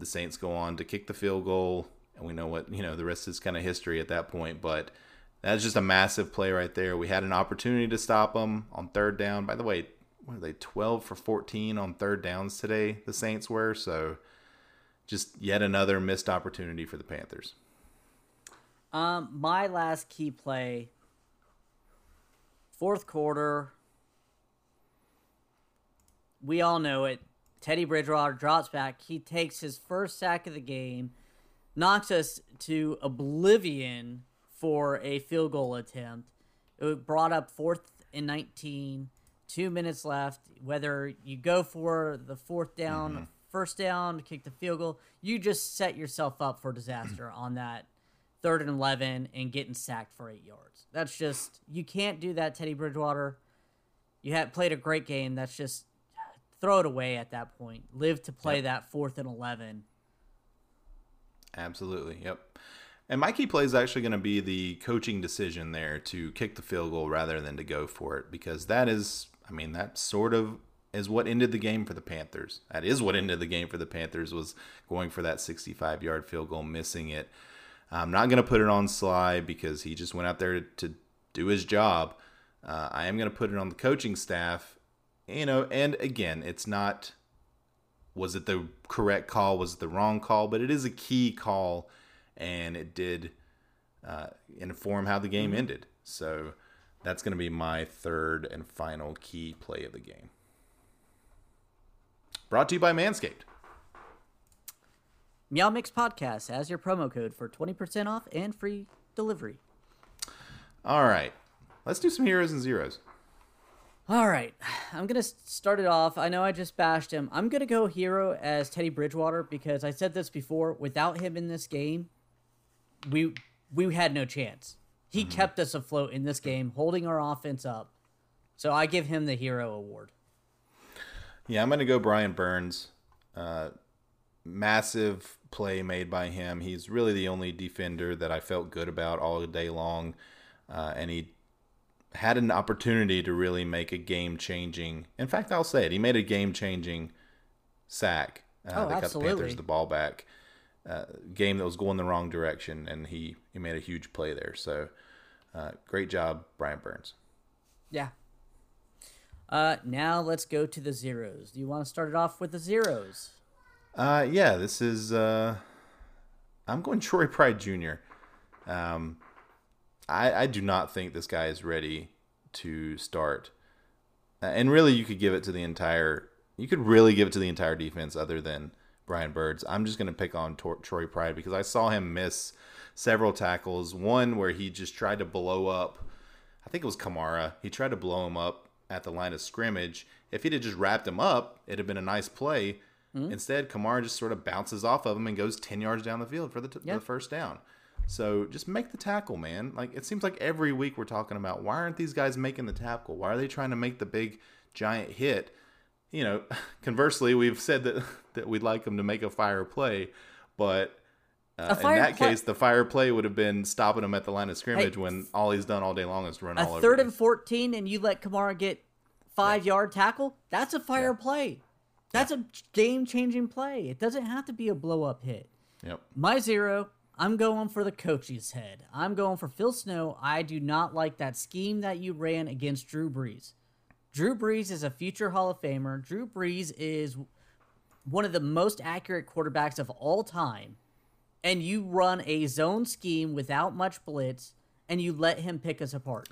the Saints go on to kick the field goal, and we know what you know. The rest is kind of history at that point, but that's just a massive play right there. We had an opportunity to stop them on third down. By the way, what are they? Twelve for fourteen on third downs today. The Saints were so. Just yet another missed opportunity for the Panthers. Um, my last key play, fourth quarter. We all know it. Teddy Bridgewater drops back. He takes his first sack of the game, knocks us to oblivion for a field goal attempt. It brought up fourth and 19. two minutes left. Whether you go for the fourth down, Mm-hmm. First down, to kick the field goal, you just set yourself up for disaster [clears throat] on that third and 11 and getting sacked for eight yards. That's just, you can't do that, Teddy Bridgewater. You had played a great game. That's just, throw it away at that point. Live to play that fourth and 11. Absolutely. Yep. And my key play is actually going to be the coaching decision there to kick the field goal rather than to go for it because that is, I mean, that sort of is what ended the game for the Panthers. That is what ended the game for the Panthers was going for that 65 yard field goal, missing it. I'm not going to put it on Slye because he just went out there to, do his job. Uh, I am going to put it on the coaching staff, you know, and again, it's not was it the correct call was it the wrong call but it is a key call and it did uh, inform how the game ended so that's going to be my third and final key play of the game brought to you by manscaped Meow Mix Podcast has your promo code for 20% off and free delivery. all right let's do some heroes and zeros All right, I'm gonna start it off. I know I just bashed him. I'm gonna go hero as Teddy Bridgewater because I said this before. Without him in this game, we we had no chance. He mm-hmm. kept us afloat in this game, holding our offense up. So I give him the hero award. Yeah, I'm going to go Brian Burns. Uh, massive play made by him. He's really the only defender that I felt good about all day long. Uh, and he had an opportunity to really make a game changing. In fact, I'll say it. He made a game changing sack. Uh, Oh, that got the. Panthers the ball back. Uh, game that was going the wrong direction, and he, he made a huge play there. So, uh, great job, Brian Burns. Yeah. Uh, now let's go to the zeros. Do you want to start it off with the zeros? Uh, yeah, this is. Uh, I'm going Troy Pride Jr. Um, I I do not think this guy is ready to start, uh, and really, you could give it to the entire. You could really give it to the entire defense, other than Brian Burns. I'm just going to pick on Tor- Troy Pride because I saw him miss several tackles. One where he just tried to blow up. I think it was Kamara. He tried to blow him up at the line of scrimmage. If he'd have just wrapped him up, it'd have been a nice play. Mm-hmm. Instead, Kamara just sort of bounces off of him and goes 10 yards down the field for the, t- Yeah. the first down. So just make the tackle, man. Like it seems like every week we're talking about why aren't these guys making the tackle? Why are they trying to make the big giant hit? You know, [laughs] conversely, we've said that [laughs] that we'd like them to make a fire play, but uh, in that play- case, the fire play would have been stopping him at the line of scrimmage when all he's done all day long is run all over. third and 14 and you let Kamara get five yard tackle? That's a fire play. That's a game changing play. It doesn't have to be a blow up hit. Yep. My zero, I'm going for the coach's head. I'm going for Phil Snow. I do not like that scheme that you ran against Drew Brees. Drew Brees is a future Hall of Famer. Drew Brees is one of the most accurate quarterbacks of all time. And you run a zone scheme without much blitz, and you let him pick us apart.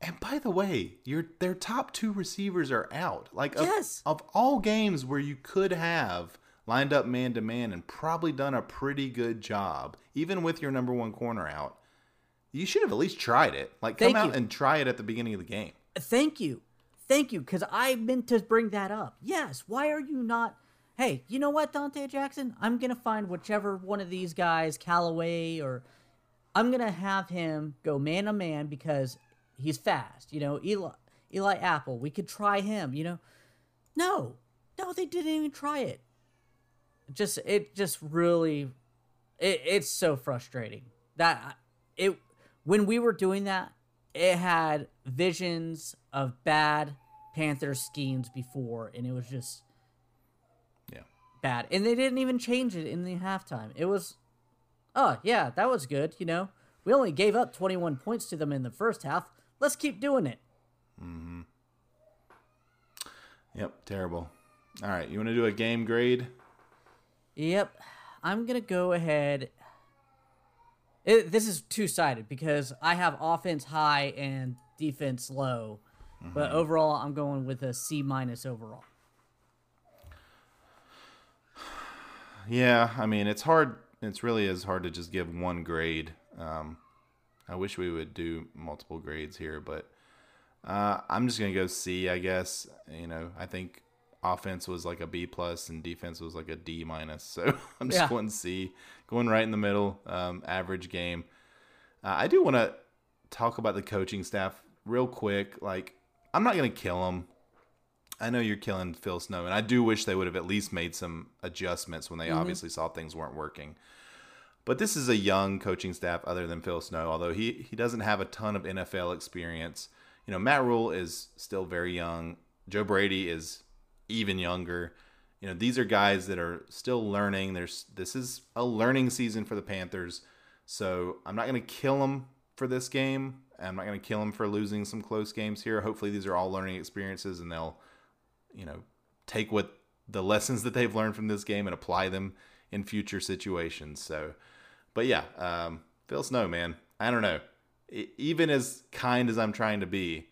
And by the way, your their top two receivers are out. Like of, Yes. of all games where you could have lined up man to man and probably done a pretty good job, even with your number one corner out, you should have at least tried it. Like come Thank out you. and try it at the beginning of the game. Thank you. Thank you, because I meant to bring that up. Yes, why are you not? Hey, you know what, Donte Jackson? I'm going to find whichever one of these guys, Callaway, or I'm going to have him go man to man because he's fast. You know, Eli, Eli Apple, we could try him, you know? No, no, they didn't even try it. Just, it just really, it, it's so frustrating that it, when we were doing that, it had visions of bad Panther schemes before, and it was just. Bad. And they didn't even change it in the halftime. It was, oh yeah, that was good. You know, we only gave up 21 points to them in the first half. Let's keep doing it. Mhm. Yep, terrible. All right, you want to do a game grade? Yep, I'm gonna go ahead. It, this is two sided because I have offense high and defense low, but overall I'm going with a C minus overall. Yeah, I mean it's hard. It's really is hard to just give one grade. Um, I wish we would do multiple grades here, but Uh, I'm just gonna go C, I guess. You know, I think offense was like a B plus and defense was like a D minus. So [laughs] I'm just Yeah. going C, going right in the middle. Um, average game. Uh, I do want to talk about the coaching staff real quick. Like, I'm not gonna kill them. I know you're killing Phil Snow, and I do wish they would have at least made some adjustments when they mm-hmm. obviously saw things weren't working. But this is a young coaching staff other than Phil Snow, although he, he doesn't have a ton of NFL experience. You know, Matt Rhule is still very young. Joe Brady is even younger. You know, these are guys that are still learning. There's this is a learning season for the Panthers. So I'm not going to kill them for this game. I'm not going to kill them for losing some close games here. Hopefully, these are all learning experiences, and they'll, you know, take what the lessons that they've learned from this game and apply them in future situations. So, but yeah, um, Phil Snow, man, I don't know. E- even as kind as I'm trying to be,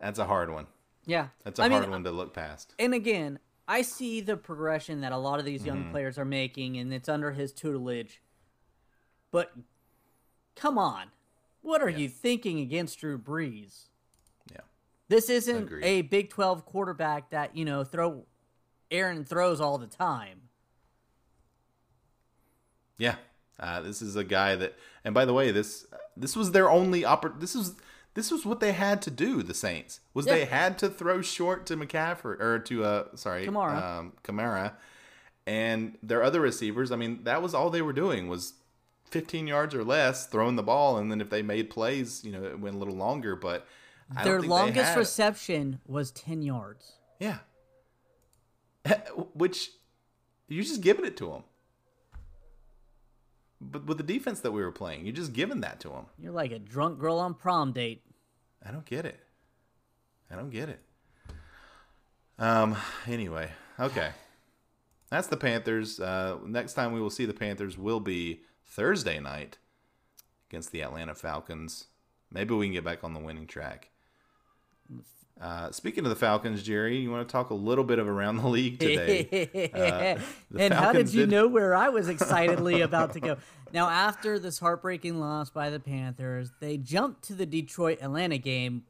that's a hard one. Yeah, That's a I mean, hard one to look past. and again, I see the progression that a lot of these young Mm-hmm. players are making, and it's under his tutelage. But come on, what are you thinking against Drew Brees? Yeah. This isn't Agreed. a Big Twelve quarterback that you know throw Aaron throws all the time. Yeah, uh, this is a guy that, and by the way, this this was their only oppor- This was this was what they had to do. The Saints was they had to throw short to McCaffrey or to uh sorry Kamara. um, Kamara, and their other receivers. I mean, that was all they were doing was 15 yards or less throwing the ball, and then if they made plays, you know, it went a little longer. But Their longest had- reception was ten yards. yeah, [laughs] which you're just giving it to them. But with the defense that we were playing, you're just giving that to them. You're like a drunk girl on prom date. I don't get it. I don't get it. Um. Anyway, okay. That's the Panthers. Uh, next time we will see the Panthers will be Thursday night against the Atlanta Falcons. Maybe we can get back on the winning track. Uh, speaking of the Falcons, Jerry, you want to talk a little bit of around the league today? [laughs] Uh, the and how did you did- know where I was excitedly about to go? Now, after this heartbreaking loss by the Panthers, they jumped to the Detroit Atlanta game,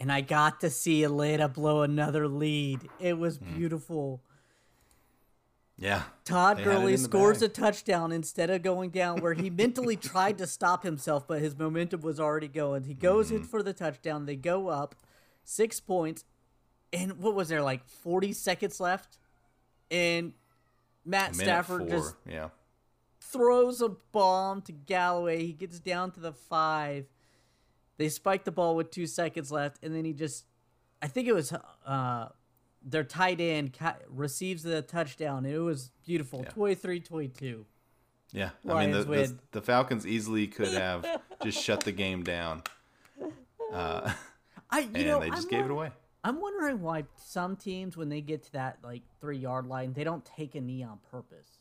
and I got to see Atlanta blow another lead. It was Hmm. beautiful. Yeah. Todd Gurley scores bag. a touchdown instead of going down where he mentally [laughs] tried to stop himself, but his momentum was already going. He goes Mm-hmm. in for the touchdown. They go up six points. And what was there, like 40 seconds left? And Matt Stafford four. just yeah. throws a bomb to Galloway. He gets down to the five. They spike the ball with two seconds left, and then he just, I think it was uh, their tight end ca- receives the touchdown. It was beautiful. Yeah. 23 22. Yeah, I mean the, Lions the, the Falcons easily could [laughs] have just shut the game down, uh, [laughs] I, you and know, they just I'm gave it away. I'm wondering why some teams, when they get to that like three yard line, they don't take a knee on purpose.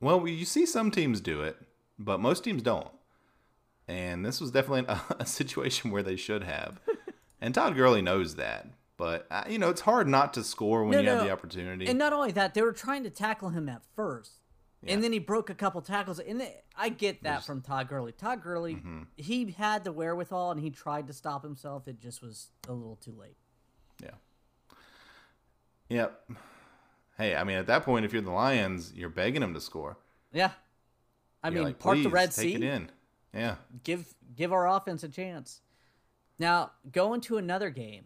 Well, you see some teams do it, but most teams don't. And this was definitely a, [laughs] a situation where they should have. And Todd Gurley knows that. But, uh, you know, it's hard not to score when No, you have no. the opportunity. And not only that, they were trying to tackle him at first. Yeah. And then he broke a couple tackles. And I get that from Todd Gurley. Todd Gurley, Mm-hmm. he had the wherewithal and he tried to stop himself. It just was a little too late. yeah. Yep. Hey, I mean, at that point, if you're the Lions, you're begging him to score. Yeah. I You're mean, like, part the "Please, Red take Sea. it in. Yeah. Give give our offense a chance. Now, going to another game.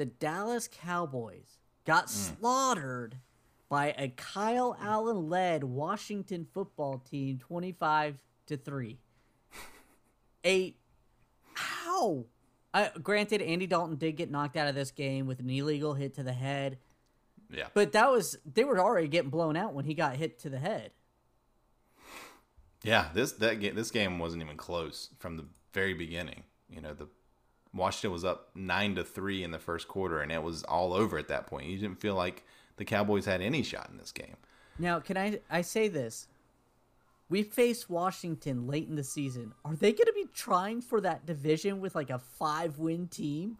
The Dallas Cowboys got Mm. slaughtered by a Kyle Allen led Washington football team 25 to 3. [laughs] A how? I, granted, Andy Dalton did get knocked out of this game with an illegal hit to the head, Yeah. but that was they were already getting blown out when he got hit to the head. Yeah, this that game this game wasn't even close from the very beginning. You know, the Washington was up nine to three in the first quarter, and it was all over at that point. You didn't feel like the Cowboys had any shot in this game. Now, can I I say this? We faced Washington late in the season. Are they going to be trying for that division with like a five win team?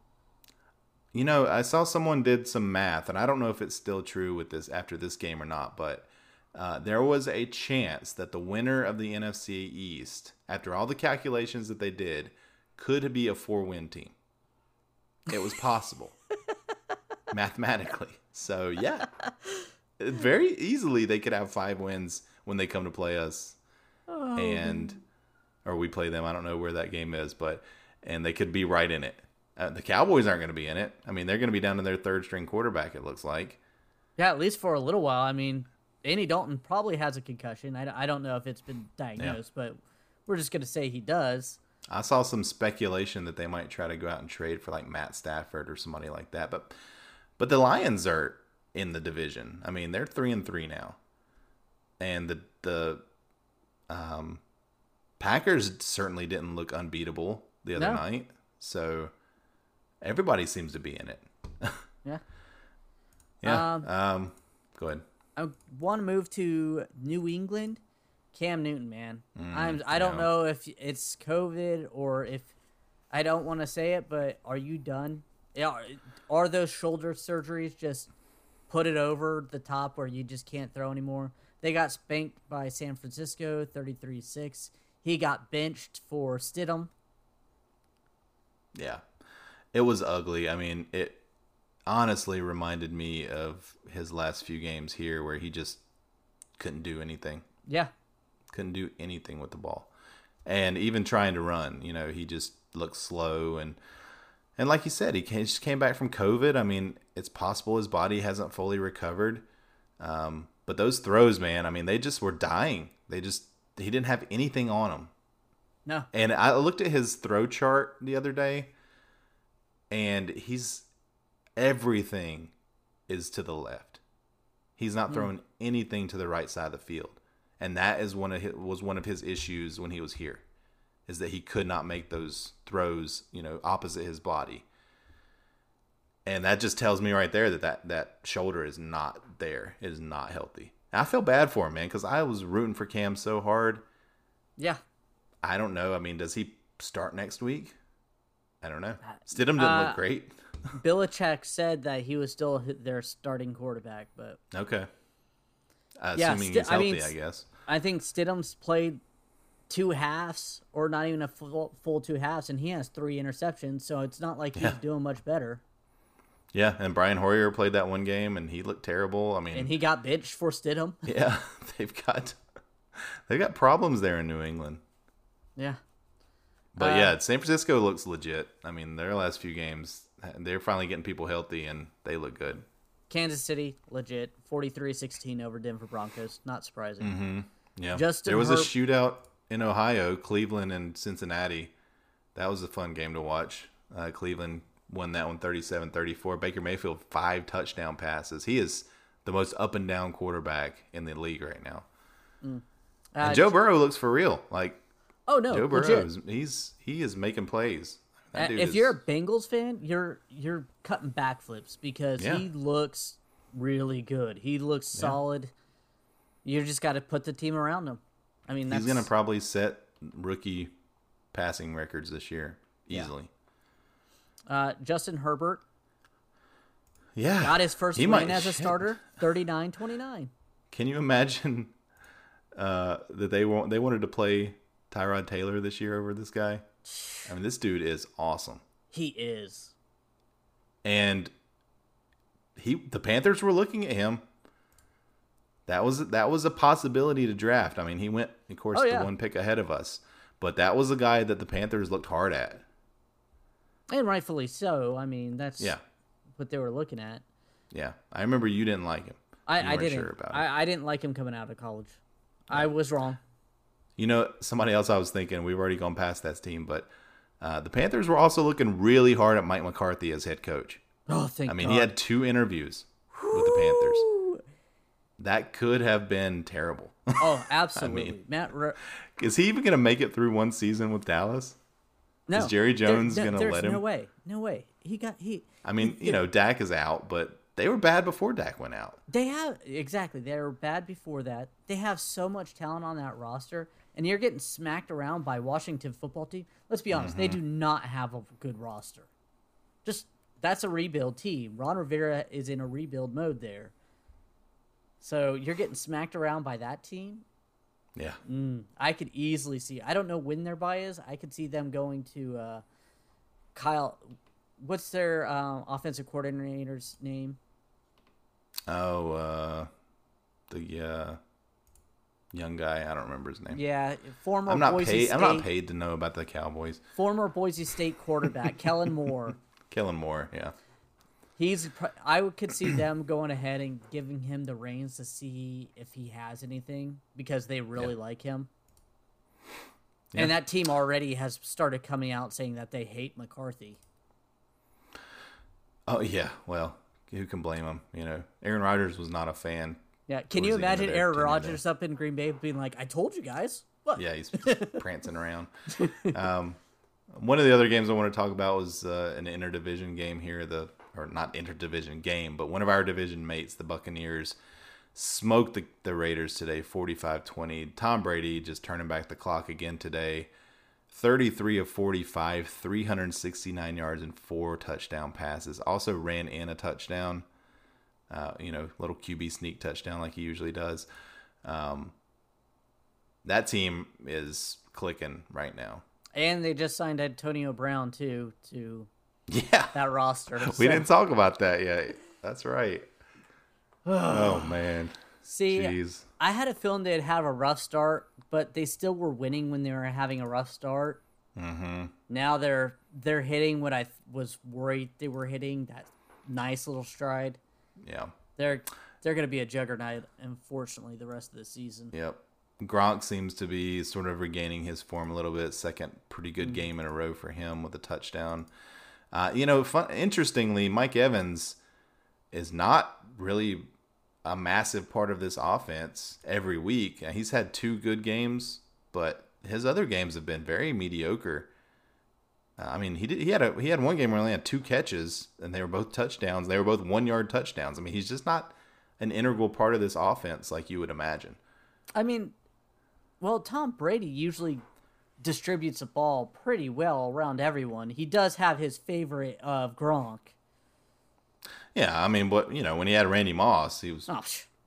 You know, I saw someone did some math, and I don't know if it's still true with this after this game or not, but uh, there was a chance that the winner of the NFC East, after all the calculations that they did, could be a four win team. It was possible [laughs] mathematically. So, yeah, very easily they could have five wins when they come to play us. And, or we play them. I don't know where that game is, but, and they could be right in it. Uh, the Cowboys aren't going to be in it. I mean, they're going to be down to their third string quarterback, it looks like. Yeah, at least for a little while. I mean, Andy Dalton probably has a concussion. I, I don't know if it's been diagnosed, but we're just going to say he does. I saw some speculation that they might try to go out and trade for like Matt Stafford or somebody like that. But but the Lions are in the division. I mean, they're three and three now, and the the um, Packers certainly didn't look unbeatable the other No. night. So everybody seems to be in it. [laughs] Yeah. Yeah. Um, Um, go ahead. I want to move to New England. Cam Newton, man. Mm, I'm. I don't yeah. know if it's COVID or if I don't want to say it, but are you done? Yeah, Are, are those shoulder surgeries just put it over the top where you just can't throw anymore? They got spanked by San Francisco, 33-6. He got benched for Stidham. Yeah. It was ugly. I mean, it honestly reminded me of his last few games here where he just couldn't do anything. Yeah, Couldn't do anything with the ball. And even trying to run, you know, he just looked slow and and like you said, he just came back from COVID. I mean, it's possible his body hasn't fully recovered. Um, but those throws, man, I mean, they just were dying. They just he didn't have anything on him. no, And I looked at his throw chart the other day, and he's everything is to the left. He's not throwing anything to the right side of the field, and that is one of his, was one of his issues when he was here, is that he could not make those throws, you know, opposite his body. And that just tells me right there that that, that shoulder is not there. It is not healthy. And I feel bad for him, man, because I was rooting for Cam so hard. yeah. I don't know. I mean, does he start next week? I don't know. Stidham didn't Uh, look great. [laughs] Belichick said that he was still their starting quarterback, but Okay. Uh, Yeah, assuming he's I mean, I, guess. I think Stidham's played two halves, or not even a full, full two halves, and he has three interceptions. So it's not like he's Yeah. doing much better. Yeah, and Brian Hoyer played that one game, and he looked terrible. I mean, And he got benched for Stidham. [laughs] yeah, they've got they've got problems there in New England. Yeah, But Uh, yeah, San Francisco looks legit. I mean, their last few games, they're finally getting people healthy, and they look good. Kansas City legit 43-16 over Denver Broncos. Not surprising. Mm-hmm. Yeah, Justin there was a shootout in Ohio, Cleveland and Cincinnati. That was a fun game to watch. Uh, Cleveland won that one 37-34. Baker Mayfield five touchdown passes. He is the most up and down quarterback in the league right now. Uh, And Joe Burrow looks for real. Like oh no, Joe Burrow, is, he's he is making plays. If is- you're a Bengals fan, you're you're cutting backflips because Yeah. he looks really good. He looks solid. You just got to put the team around him. I mean, that's he's gonna probably set rookie passing records this year Yeah. easily. uh, Justin Herbert Yeah, got his first He win might- as a starter, 39-29. Can you imagine uh, that they want they wanted to play Tyrod Taylor this year over this guy? I mean, this dude is awesome, He is. and he the Panthers were looking at him. That was that was a possibility to draft. I mean, he went, of course, Oh, the one pick ahead of us, but that was a guy that the Panthers looked hard at. And rightfully so. I mean, that's Yeah, what they were looking at. yeah. I remember you didn't like him. I, I didn't. sure about it. I, I didn't like him coming out of college. I was wrong. You know, somebody else I was thinking, we've already gone past that team, but uh, the Panthers were also looking really hard at Mike McCarthy as head coach. Oh, thank I mean, God. he had two interviews with the Panthers. That could have been terrible. Oh, absolutely. [laughs] I mean, Matt. Ro- Is he even going to make it through one season with Dallas? no, Is Jerry Jones there- gonna there's let No him? way. No way. He got he. I mean, you know, Dak is out, but they were bad before Dak went out. They have exactly. They were bad before that. They have so much talent on that roster, and you're getting smacked around by Washington football team. Let's be honest, they Mm-hmm. do not have a good roster. Just that's a rebuild team. Ron Rivera is in a rebuild mode there. So you're getting smacked around by that team. Yeah. Mm, I could easily see. I don't know when their bye is. I could see them going to uh, Kyle. What's their uh, offensive coordinator's name? Oh, uh, the uh, young guy. I don't remember his name. Yeah, former I'm not Boise paid. State. I'm not paid to know about the Cowboys. Former Boise State quarterback [laughs] Kellen Moore. Kellen Moore. Yeah. He's. I could see them going ahead and giving him the reins to see if he has anything because they really like him. Yeah. And that team already has started coming out saying that they hate McCarthy. Oh yeah. Well, who can blame him? You know, Aaron Rodgers was not a fan. Yeah, can you the end of imagine Aaron Rodgers up in Green Bay being like, "I told you guys." What? Yeah, he's [laughs] prancing around. Um, one of the other games I want to talk about was uh, an interdivision game here. The or not interdivision game, but one of our division mates, the Buccaneers, smoked the, the Raiders today, 45-20. Tom Brady just turning back the clock again today. 33 of 45, 369 yards and four touchdown passes. Also ran in a touchdown. Uh, you know, little QB sneak touchdown like he usually does. Um, that team is clicking right now. And they just signed Antonio Brown too to Yeah. that roster. [laughs] We didn't talk about that yet. That's right. oh man. see. Jeez. I had a feeling they'd have a rough start, but they still were winning when they were having a rough start. Mm-hmm. Now they're they're hitting what I th- was worried they were hitting that nice little stride. Yeah. They're they're going to be a juggernaut, unfortunately, the rest of the season. Yep. Gronk seems to be sort of regaining his form a little bit. Second pretty good game in a row for him with a touchdown. Uh, you know, fun, interestingly, Mike Evans is not really a massive part of this offense every week. He's had two good games, but his other games have been very mediocre. I mean, he did, he had a he had one game where he only had two catches, and they were both touchdowns. They were both one yard touchdowns. I mean, he's just not an integral part of this offense like you would imagine. I mean, well, Tom Brady usually distributes the ball pretty well around everyone. He does have his favorite of Gronk. Yeah, I mean, but you know, when he had Randy Moss, he was Oh,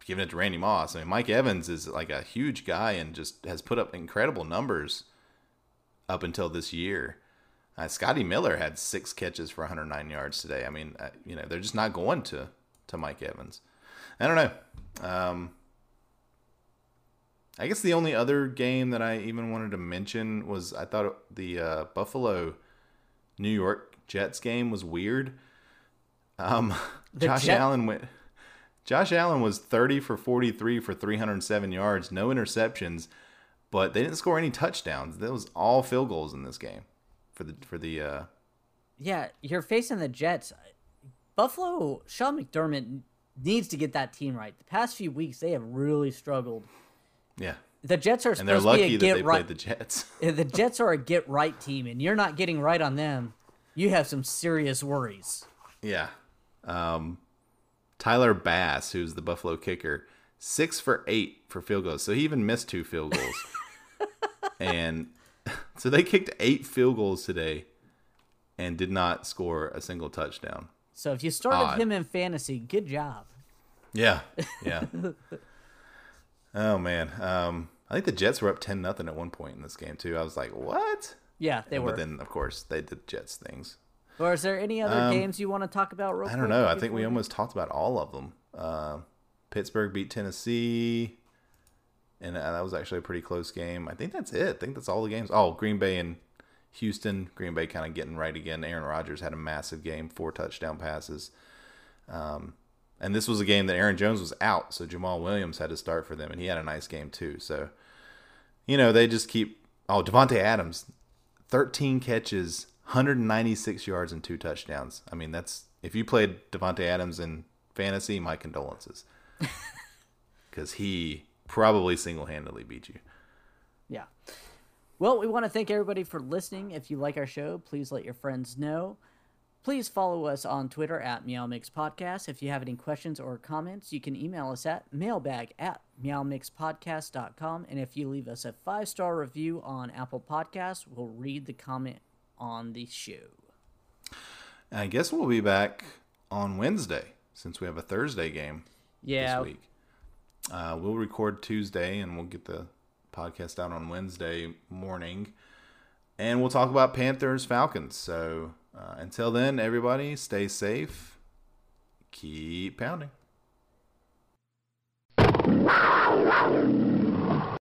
giving it to Randy Moss. I mean, Mike Evans is like a huge guy and just has put up incredible numbers up until this year. Uh, Scotty Miller had six catches for 109 yards today. I mean, uh, you know, they're just not going to to Mike Evans. I don't know. Um, I guess the only other game that I even wanted to mention was I thought the uh, Buffalo New York Jets game was weird. Um, [laughs] Josh Jet- Allen went. Josh Allen was 30 for 43 for 307 yards, no interceptions, but they didn't score any touchdowns. That was all field goals in this game for the for the uh yeah, you're facing the Jets. Buffalo, Sean McDermott needs to get that team right. The past few weeks, they have really struggled. yeah. The Jets are And they're supposed to be lucky a that get they right. played the Jets. [laughs] the Jets are a get right team, and you're not getting right on them. You have some serious worries. yeah. Um Tyler Bass, who's the Buffalo kicker, 6 for 8 for field goals. So he even missed two field goals. [laughs] and so they kicked 8 field goals today and did not score a single touchdown. So if you started Odd. him in fantasy, good job. Yeah, [laughs] yeah. oh man, um, I think the Jets were up ten nothing at one point in this game too. I was like, what? Yeah, they but were. then, of course, they did Jets things. Or is there any other Um, games you want to talk about real I don't know. I think we almost talked about all of them. Uh, Pittsburgh beat Tennessee, and uh, that was actually a pretty close game. I think that's it. I think that's all the games. Oh, Green Bay and Houston. Green Bay kind of getting right again. Aaron Rodgers had a massive game, four touchdown passes. Um, and this was a game that Aaron Jones was out, so Jamaal Williams had to start for them, and he had a nice game too. So, you know, they just keep. Oh, Davante Adams, thirteen catches, 196 yards, and two touchdowns. I mean, that's if you played Davante Adams in fantasy, my condolences, [laughs] because he probably single handedly beat you. Yeah. Well, we want to thank everybody for listening. If you like our show, please let your friends know. Please follow us on Twitter at Meow Mix Podcast. If you have any questions or comments, you can email us at mailbag at meowmixpodcast.com. And if you leave us a five star review on Apple Podcasts, we'll read the comment on the show. I guess we'll be back on Wednesday since we have a Thursday game Yeah. this week. Uh, we'll record Tuesday and we'll get the podcast out on Wednesday morning, and we'll talk about Panthers Falcons. So uh, until then, everybody, stay safe. Keep pounding.